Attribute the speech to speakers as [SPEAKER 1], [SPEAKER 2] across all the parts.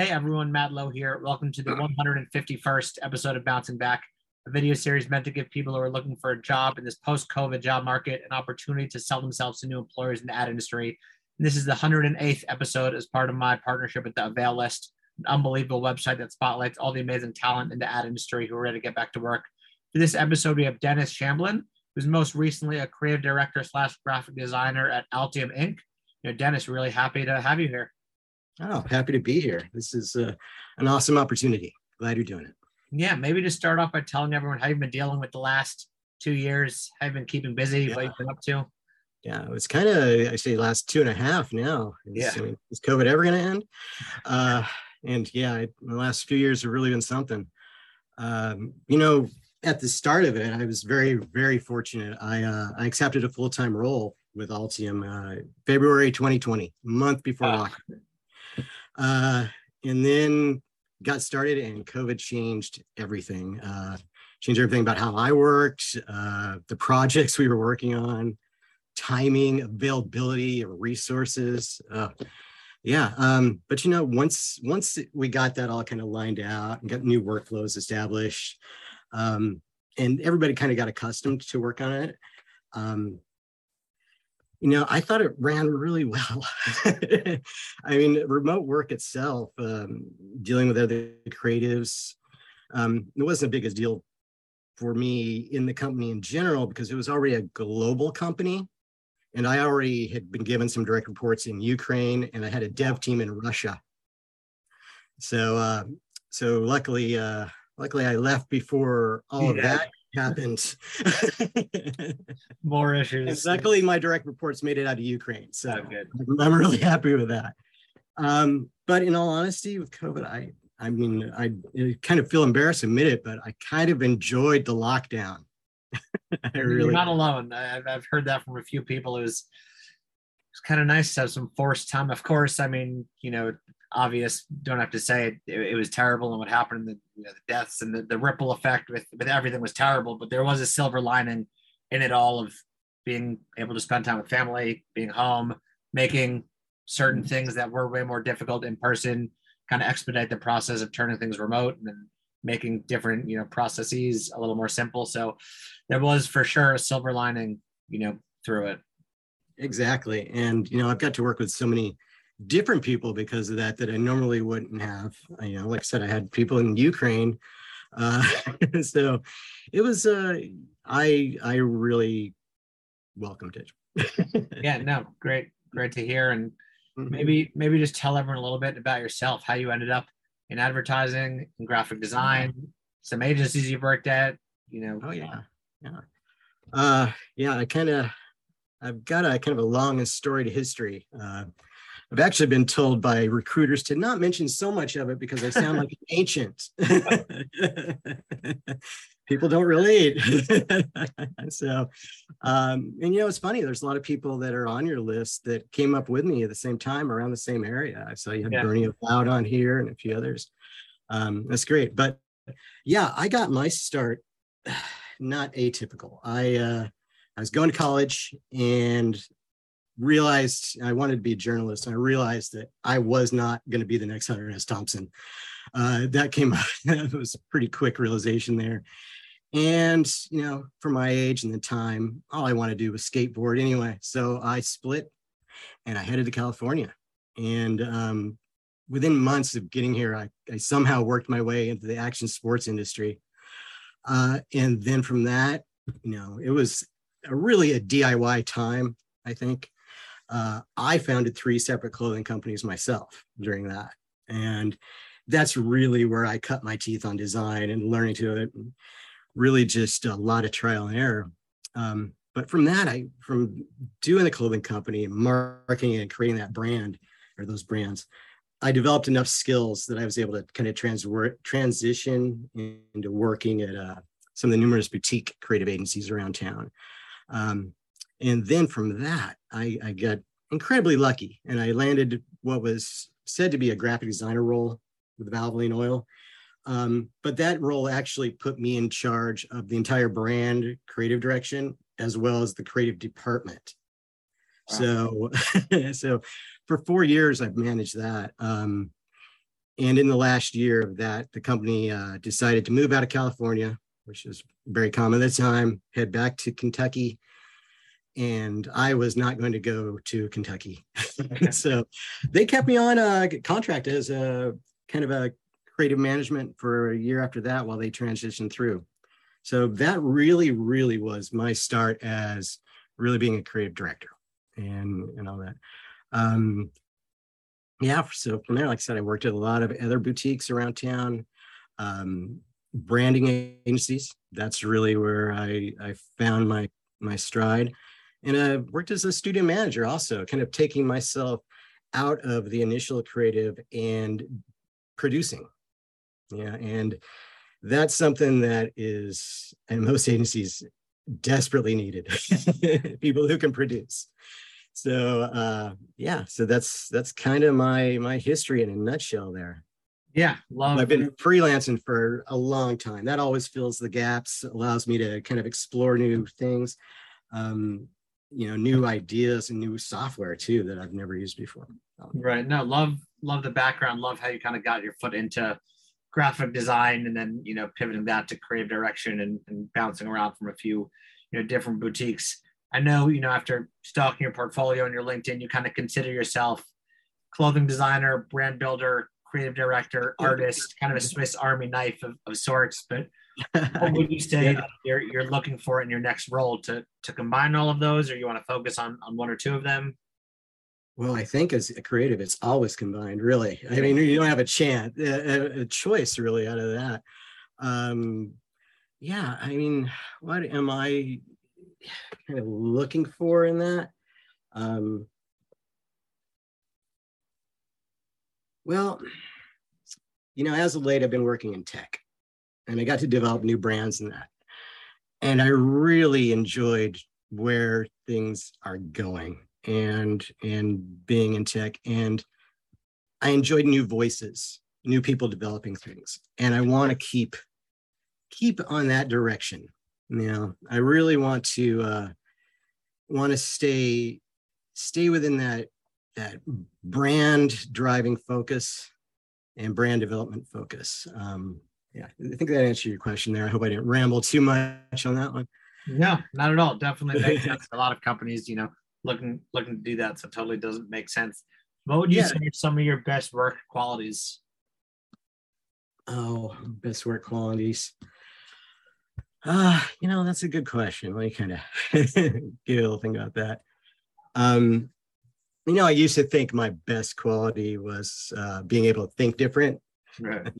[SPEAKER 1] Hey everyone, Matt Lowe here. Welcome to the 151st episode of Bouncing Back, a video series meant to give people who are looking for a job in this post-COVID job market an opportunity to sell themselves to new employers in the ad industry. And this is the 108th episode as part of my partnership with the Avail List, an unbelievable website that spotlights all the amazing talent in the ad industry who are ready to get back to work. For this episode, we have Dennis Shamblin, who's most recently a creative director slash graphic designer at Altium Inc. You know, Dennis, really happy to have you here.
[SPEAKER 2] Oh, happy to be here. This is uh, an awesome opportunity. Glad you're doing it.
[SPEAKER 1] Yeah, maybe just start off by telling everyone how you've been dealing with the last two years. How you've been keeping busy, yeah. what you've been up to.
[SPEAKER 2] Yeah, it's kind of I say last two and a half now.
[SPEAKER 1] yeah,
[SPEAKER 2] I mean, is COVID ever going to end? Uh, and yeah, I, the last few years have really been something. Um, you know, at the start of it, I was very, very fortunate. I uh, I accepted a full time role with Altium uh, February 2020, month before uh, lockdown. Uh, and then got started and COVID changed everything. Uh, changed everything about how I worked, uh, the projects we were working on, timing, availability resources. Uh, yeah, um, but you know, once once we got that all kind of lined out and got new workflows established, um, and everybody kind of got accustomed to work on it. Um, you know, I thought it ran really well. I mean, remote work itself, um, dealing with other creatives, um, it wasn't a big a deal for me in the company in general because it was already a global company. And I already had been given some direct reports in Ukraine and I had a dev team in Russia. So, uh, so luckily, uh, luckily I left before all yeah. of that happened.
[SPEAKER 1] More issues.
[SPEAKER 2] luckily, my direct reports made it out of Ukraine, so oh, good. I'm really happy with that. Um, but in all honesty, with COVID, I I mean, I, I kind of feel embarrassed to admit it, but I kind of enjoyed the lockdown.
[SPEAKER 1] I really You're not alone. I've, I've heard that from a few people. It was it's kind of nice to have some forced time. Of course, I mean, you know, obvious. Don't have to say it. It, it was terrible, and what happened, the, you know, the deaths and the, the ripple effect with with everything was terrible. But there was a silver lining in it all of being able to spend time with family, being home, making certain mm-hmm. things that were way more difficult in person, kind of expedite the process of turning things remote and then making different you know processes a little more simple. So there was for sure a silver lining, you know, through it.
[SPEAKER 2] Exactly, and you know, I've got to work with so many different people because of that that I normally wouldn't have. You know, like I said, I had people in Ukraine, uh, so it was. Uh, I I really welcomed
[SPEAKER 1] it. yeah, no, great, great to hear, and mm-hmm. maybe maybe just tell everyone a little bit about yourself, how you ended up in advertising and graphic design, some agencies you've worked at. You know.
[SPEAKER 2] Oh yeah, yeah, uh, yeah. I kind of. I've got a kind of a long and storied history. Uh, I've actually been told by recruiters to not mention so much of it because I sound like an ancient. people don't relate. so, um, and you know, it's funny. There's a lot of people that are on your list that came up with me at the same time around the same area. I saw you have yeah. Bernie Avowed on here and a few others. Um, that's great. But yeah, I got my start not atypical. I uh, I was going to college and realized I wanted to be a journalist, I realized that I was not going to be the next Hunter S. Thompson. Uh, that came up. it was a pretty quick realization there. And you know, for my age and the time, all I want to do was skateboard anyway. So I split, and I headed to California. And um, within months of getting here, I, I somehow worked my way into the action sports industry. Uh, and then from that, you know, it was a, really a DIY time, I think uh, I founded three separate clothing companies myself during that. And that's really where I cut my teeth on design and learning to it. Really just a lot of trial and error. Um, but from that, I from doing the clothing company and marketing and creating that brand or those brands, I developed enough skills that I was able to kind of trans- transition into working at uh, some of the numerous boutique creative agencies around town. Um, and then from that, I, I got incredibly lucky and I landed what was said to be a graphic designer role with Valvoline Oil. Um, but that role actually put me in charge of the entire brand creative direction as well as the creative department. Wow. So, so for four years I've managed that. Um, and in the last year of that, the company uh, decided to move out of California, which is very common at the time, head back to Kentucky. And I was not going to go to Kentucky. so they kept me on a contract as a kind of a creative management for a year after that while they transitioned through. So that really, really was my start as really being a creative director and, and all that. Um, yeah, so from there, like I said, I worked at a lot of other boutiques around town, um, branding agencies. That's really where I, I found my my stride. And I worked as a studio manager also, kind of taking myself out of the initial creative and producing. Yeah, and that's something that is, and most agencies desperately needed people who can produce. So uh yeah so that's that's kind of my my history in a nutshell there.
[SPEAKER 1] Yeah love
[SPEAKER 2] i've been freelancing for a long time. That always fills the gaps allows me to kind of explore new things. Um you know new ideas and new software too that i've never used before.
[SPEAKER 1] Right. No love love the background. Love how you kind of got your foot into graphic design and then you know pivoting that to creative direction and, and bouncing around from a few you know different boutiques. I know you know after stalking your portfolio and your linkedin you kind of consider yourself clothing designer brand builder creative director artist kind of a swiss army knife of, of sorts but what would you say yeah. you're, you're looking for in your next role to to combine all of those or you want to focus on on one or two of them
[SPEAKER 2] well, I think as a creative, it's always combined, really. I mean, you don't have a chance, a, a choice really out of that. Um, yeah, I mean, what am I kind of looking for in that? Um, well, you know, as of late, I've been working in tech and I got to develop new brands in that. And I really enjoyed where things are going and and being in tech. And i enjoyed new voices new people developing things. And i want to keep keep on that direction. You know i really want to uh want to stay stay within that that brand driving focus and brand development focus. Um yeah i think that answered your question there i hope i didn't ramble too much on that one
[SPEAKER 1] no not at all definitely makes sense a lot of companies you know looking looking to do that. So totally doesn't make sense. What would you yeah. say are some of your best work qualities?
[SPEAKER 2] Oh, best work qualities. Uh, you know, that's a good question. Let me kind of get a little thing about that. Um, you know, I used to think my best quality was uh, being able to think different. Right.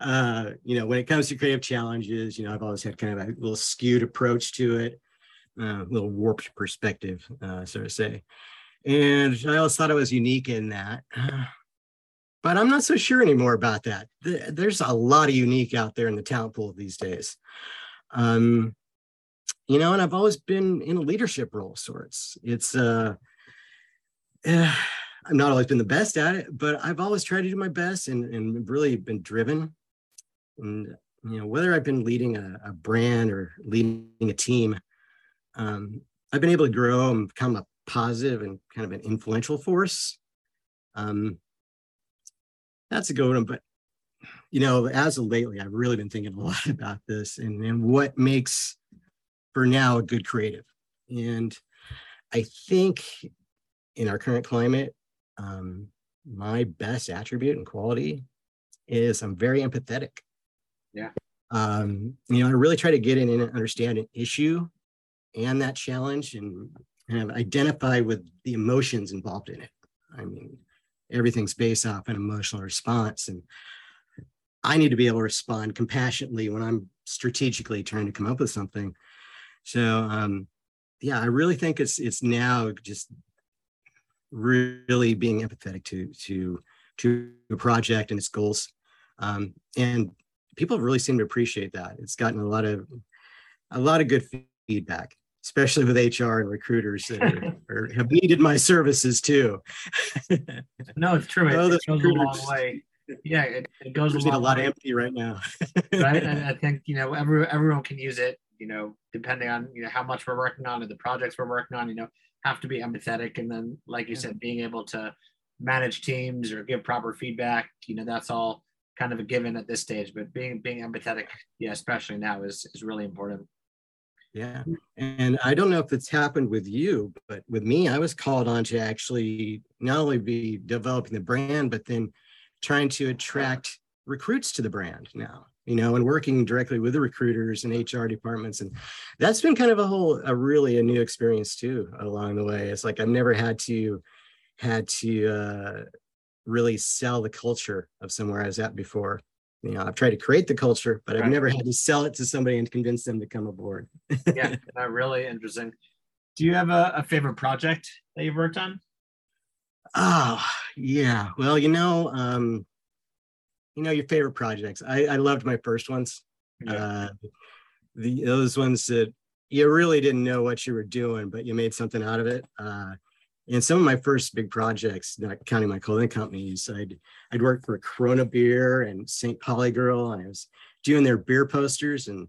[SPEAKER 2] uh, you know, when it comes to creative challenges, you know, I've always had kind of a little skewed approach to it uh, little warped perspective, uh, so to say. And I always thought I was unique in that. But I'm not so sure anymore about that. There's a lot of unique out there in the talent pool these days. Um, you know, and I've always been in a leadership role of sorts. It's uh, eh, I've not always been the best at it, but I've always tried to do my best and, and really been driven. And you know, whether I've been leading a, a brand or leading a team, um, I've been able to grow and become a positive and kind of an influential force. Um, that's a good one. But, you know, as of lately, I've really been thinking a lot about this and, and what makes for now a good creative. And I think in our current climate, um, my best attribute and quality is I'm very empathetic.
[SPEAKER 1] Yeah.
[SPEAKER 2] Um, you know, I really try to get in and understand an issue and that challenge and kind of identify with the emotions involved in it. I mean, everything's based off an emotional response. And I need to be able to respond compassionately when I'm strategically trying to come up with something. So um, yeah, I really think it's it's now just really being empathetic to to to a project and its goals. Um, and people really seem to appreciate that. It's gotten a lot of a lot of good feedback, especially with HR and recruiters that are, are, have needed my services too.
[SPEAKER 1] no, it's true. It, oh, it goes a long way. Yeah, it, it goes
[SPEAKER 2] a, long a lot way. empty right now.
[SPEAKER 1] right, and I think you know every, everyone can use it. You know, depending on you know how much we're working on and the projects we're working on. You know, have to be empathetic, and then like you yeah. said, being able to manage teams or give proper feedback. You know, that's all kind of a given at this stage. But being being empathetic, yeah, especially now, is is really important.
[SPEAKER 2] Yeah. And I don't know if it's happened with you, but with me, I was called on to actually not only be developing the brand, but then trying to attract recruits to the brand now, you know, and working directly with the recruiters and HR departments. And that's been kind of a whole, a really a new experience too along the way. It's like I've never had to, had to uh, really sell the culture of somewhere I was at before you know, I've tried to create the culture, but I've never had to sell it to somebody and convince them to come aboard.
[SPEAKER 1] yeah, really interesting. Do you have a, a, favorite project that you've worked on?
[SPEAKER 2] Oh, yeah. Well, you know, um, you know, your favorite projects. I, I loved my first ones. Yeah. Uh, the those ones that you really didn't know what you were doing, but you made something out of it. Uh, and some of my first big projects, not counting my clothing companies, I'd I'd worked for Corona Beer and St. Pauli Girl, and I was doing their beer posters. And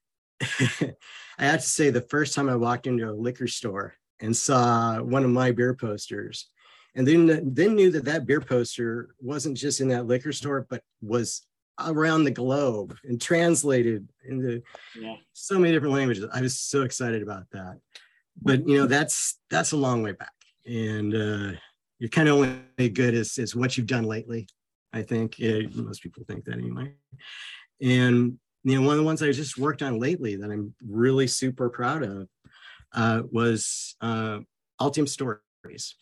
[SPEAKER 2] I have to say, the first time I walked into a liquor store and saw one of my beer posters, and then then knew that that beer poster wasn't just in that liquor store, but was around the globe and translated into yeah. so many different languages. I was so excited about that. But you know, that's that's a long way back and uh, you're kind of only good as, as what you've done lately. I think yeah, most people think that anyway. And you know, one of the ones I just worked on lately that I'm really super proud of uh, was uh, Altium Stories,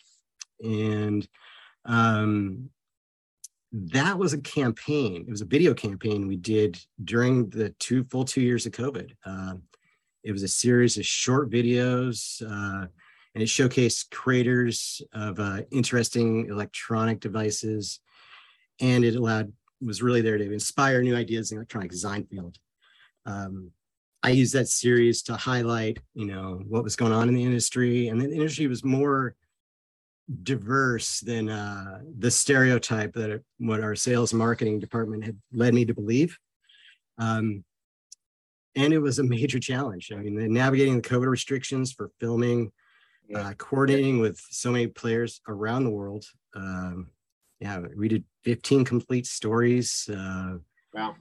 [SPEAKER 2] and um, that was a campaign. It was a video campaign we did during the two full two years of COVID. Uh, it was a series of short videos. Uh, and it showcased creators of uh, interesting electronic devices, and it allowed was really there to inspire new ideas in the electronic design field. Um, I used that series to highlight, you know, what was going on in the industry, and the industry was more diverse than uh, the stereotype that it, what our sales marketing department had led me to believe. Um, and it was a major challenge. I mean, navigating the COVID restrictions for filming uh, coordinating with so many players around the world. Um, yeah, we did 15 complete stories. Uh,
[SPEAKER 1] wow.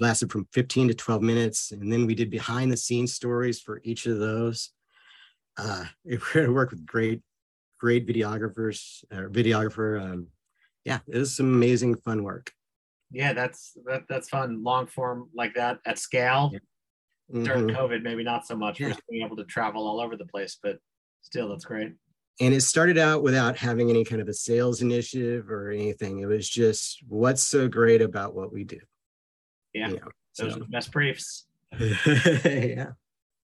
[SPEAKER 2] Lasted from 15 to 12 minutes. And then we did behind the scenes stories for each of those. Uh, we worked with great, great videographers, uh, videographer. Um, yeah, it was some amazing fun work.
[SPEAKER 1] Yeah, that's that, that's fun. Long form like that at scale. Yeah. Mm-hmm. During COVID, maybe not so much. Yeah. being able to travel all over the place, but still that's great
[SPEAKER 2] and it started out without having any kind of a sales initiative or anything it was just what's so great about what we do
[SPEAKER 1] yeah you know, those so. are the best briefs
[SPEAKER 2] yeah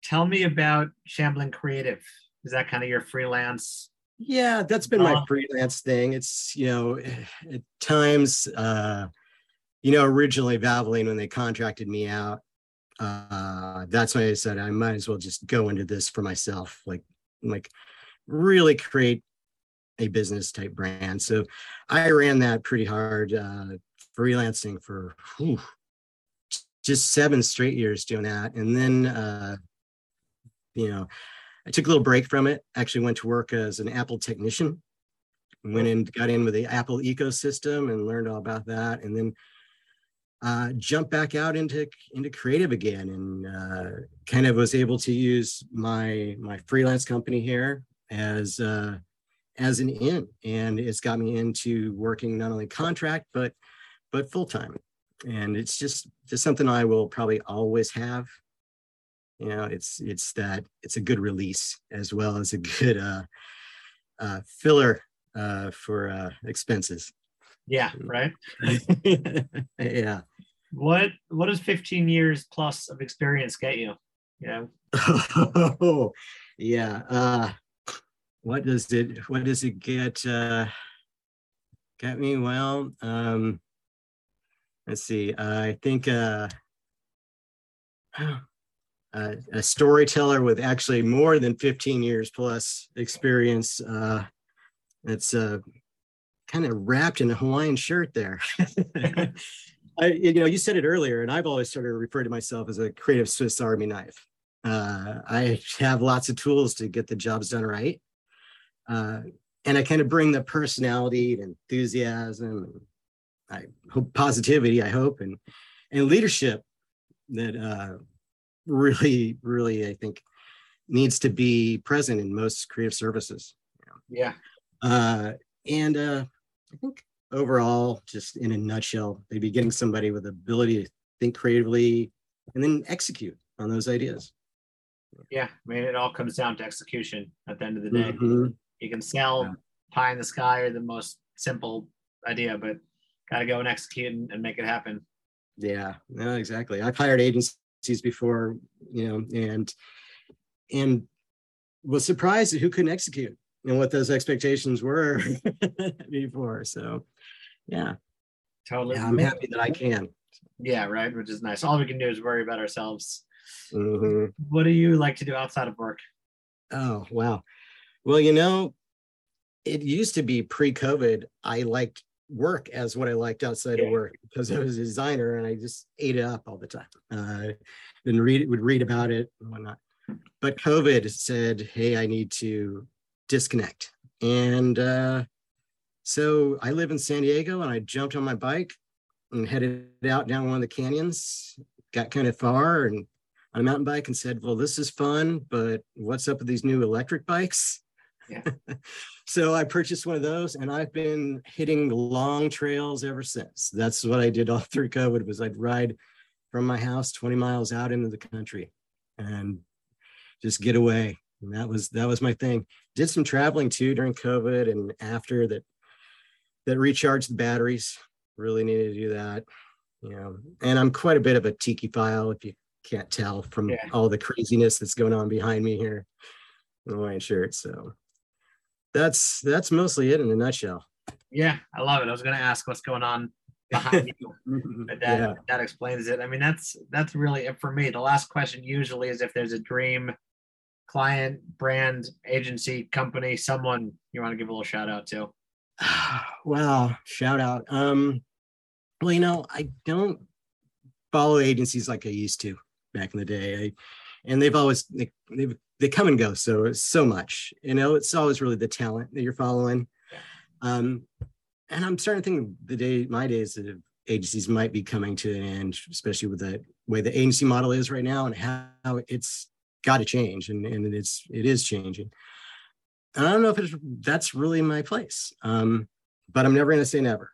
[SPEAKER 1] tell me about Shamblin creative is that kind of your freelance
[SPEAKER 2] yeah that's been my freelance thing it's you know at times uh you know originally valvoline when they contracted me out uh that's when i said i might as well just go into this for myself like like really create a business type brand. So I ran that pretty hard, uh, freelancing for whew, just seven straight years doing that. And then, uh, you know, I took a little break from it, actually went to work as an Apple technician, went in, got in with the Apple ecosystem and learned all about that. And then uh, jump back out into into creative again and uh, kind of was able to use my my freelance company here as uh, as an in and it's got me into working not only contract but but full time and it's just just something I will probably always have you know it's it's that it's a good release as well as a good uh, uh filler uh for uh expenses
[SPEAKER 1] yeah, right.
[SPEAKER 2] yeah.
[SPEAKER 1] What what does 15 years plus of experience get you?
[SPEAKER 2] Yeah. oh, yeah. Uh what does it what does it get uh get me? Well, um let's see. Uh, I think uh uh, a storyteller with actually more than 15 years plus experience. Uh, it's uh, kind of wrapped in a Hawaiian shirt there. I, you know, you said it earlier, and I've always sort of referred to myself as a creative Swiss Army knife. Uh, I have lots of tools to get the jobs done right. Uh, and I kind of bring the personality and enthusiasm and I hope positivity, I hope, and and leadership that uh, really, really, I think needs to be present in most creative services.
[SPEAKER 1] Yeah.
[SPEAKER 2] Uh, and uh, I think overall, just in a nutshell, maybe getting somebody with the ability to think creatively and then execute on those ideas.
[SPEAKER 1] Yeah, I mean, it all comes down to execution at the end of the day. Mm-hmm. You can sell yeah. pie in the sky or the most simple idea, but got to go and execute and, and, make it happen.
[SPEAKER 2] Yeah, no, exactly. I've hired agencies before, you know, and and was surprised at who couldn't execute and what those expectations were before. So, yeah,
[SPEAKER 1] totally.
[SPEAKER 2] Yeah, I'm happy that I can.
[SPEAKER 1] Yeah, right. Which is nice. All we can do is worry about ourselves.
[SPEAKER 2] Mm-hmm.
[SPEAKER 1] What do you like to do outside of work?
[SPEAKER 2] Oh wow. Well, you know, it used to be pre-COVID. I liked work as what I liked outside yeah. of work because I was a designer and I just ate it up all the time. Uh, then read would read about it and whatnot. But COVID said, "Hey, I need to disconnect," and uh, so I live in San Diego, and I jumped on my bike and headed out down one of the canyons. Got kind of far and on a mountain bike and said, "Well, this is fun, but what's up with these new electric bikes?"
[SPEAKER 1] Yeah.
[SPEAKER 2] so I purchased one of those, and I've been hitting long trails ever since. That's what I did all through COVID. Was I'd ride from my house 20 miles out into the country and just get away. And that was that was my thing. Did some traveling too during COVID and after that. That recharged the batteries. Really needed to do that. You know, and I'm quite a bit of a tikiphile if you can't tell from yeah. all the craziness that's going on behind me here in the white shirt. So that's that's mostly it in a nutshell.
[SPEAKER 1] Yeah, I love it. I was going to ask what's going on behind you, but that yeah. that explains it. I mean, that's that's really it for me. The last question usually is if there's a dream client, brand, agency, company, someone you want to give a little shout out to.
[SPEAKER 2] wow, shout out. Um, well, you know, I don't follow agencies like I used to back in the day. I, and they've always they, they've they come and go so so much you know it's always really the talent that you're following. Um and i'm starting to think the day my days of agencies might be coming to an end especially with the way the agency model is right now and how it's got to change and, and it's it is changing. And i don't know if it's that's really my place um but i'm never going to say never.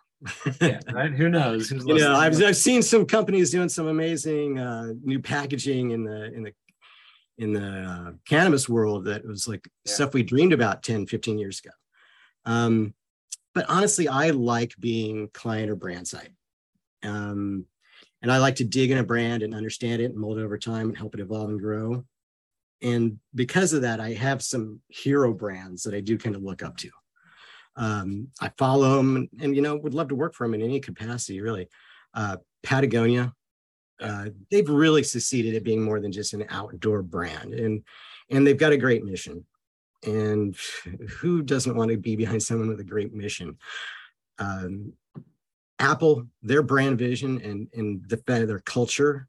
[SPEAKER 1] Yeah, right. Who knows?
[SPEAKER 2] Who's you know, I've, I've seen some companies doing some amazing uh, new packaging in the in the in the uh, cannabis world that was like yeah. stuff we dreamed about 10, 15 years ago. Um, but honestly, I like being client or brand side. Um, and I like to dig in a brand and understand it and mold it over time and help it evolve and grow. And because of that, I have some hero brands that I do kind of look up to. Um, I follow them and, and, you know, would love to work for them in any capacity, really. Uh, Patagonia, uh, they've really succeeded at being more than just an outdoor brand and and they've got a great mission. And who doesn't want to be behind someone with a great mission? Um, apple their brand vision and and the their culture.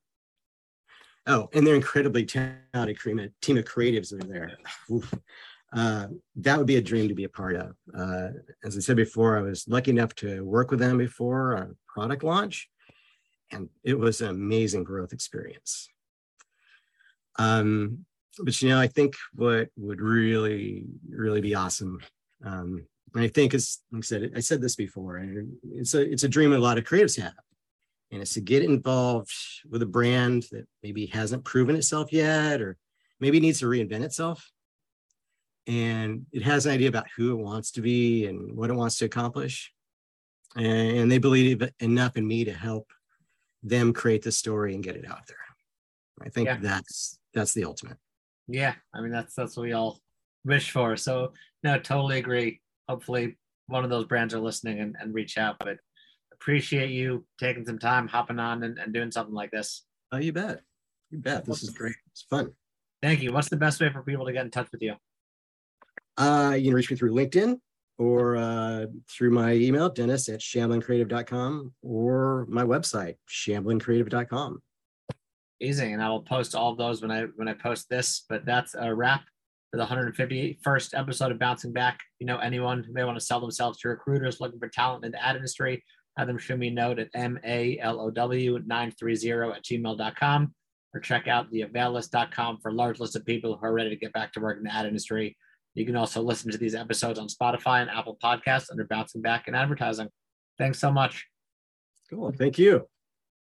[SPEAKER 2] Oh and they're incredibly talented team of creatives that are there. Uh, that would be a dream to be a part of. Uh, as i said before i was lucky enough to work with them before on product launch and it was an amazing growth experience. Um, but you know, I think what would really, really be awesome, um, and I think is, like I said, I said this before, and it's a it's a dream a lot of creatives have, and it's to get involved with a brand that maybe hasn't proven itself yet, or maybe needs to reinvent itself, and it has an idea about who it wants to be and what it wants to accomplish, and they believe enough in me to help them create the story and get it out there. I think yeah. that's that's the ultimate.
[SPEAKER 1] Yeah, I mean that's that's what we all wish for. So no, totally agree. Hopefully one of those brands are listening and, and reach out. But appreciate you taking some time, hopping on and, and doing something like this.
[SPEAKER 2] Oh, you bet. You bet. This is great. It's fun.
[SPEAKER 1] Thank you. What's the best way for people to get in touch with you?
[SPEAKER 2] Uh, you can reach me through LinkedIn or uh, through my email, dennis at shamblincreative.com or my website, shamblincreative.com.
[SPEAKER 1] Easy. And I will post all of those when I when I post this. But that's a wrap. for the 151st episode of Bouncing Back. You know, anyone who may want to sell themselves to recruiters looking for talent in the ad industry, have them shoot me a note at MALOW930 at gmail.com or check out the availlist.com for a large list of people who are ready to get back to work in the ad industry. You can also listen to these episodes on Spotify and Apple Podcasts under Bouncing Back and Advertising. Thanks so much.
[SPEAKER 2] Cool. Thank you.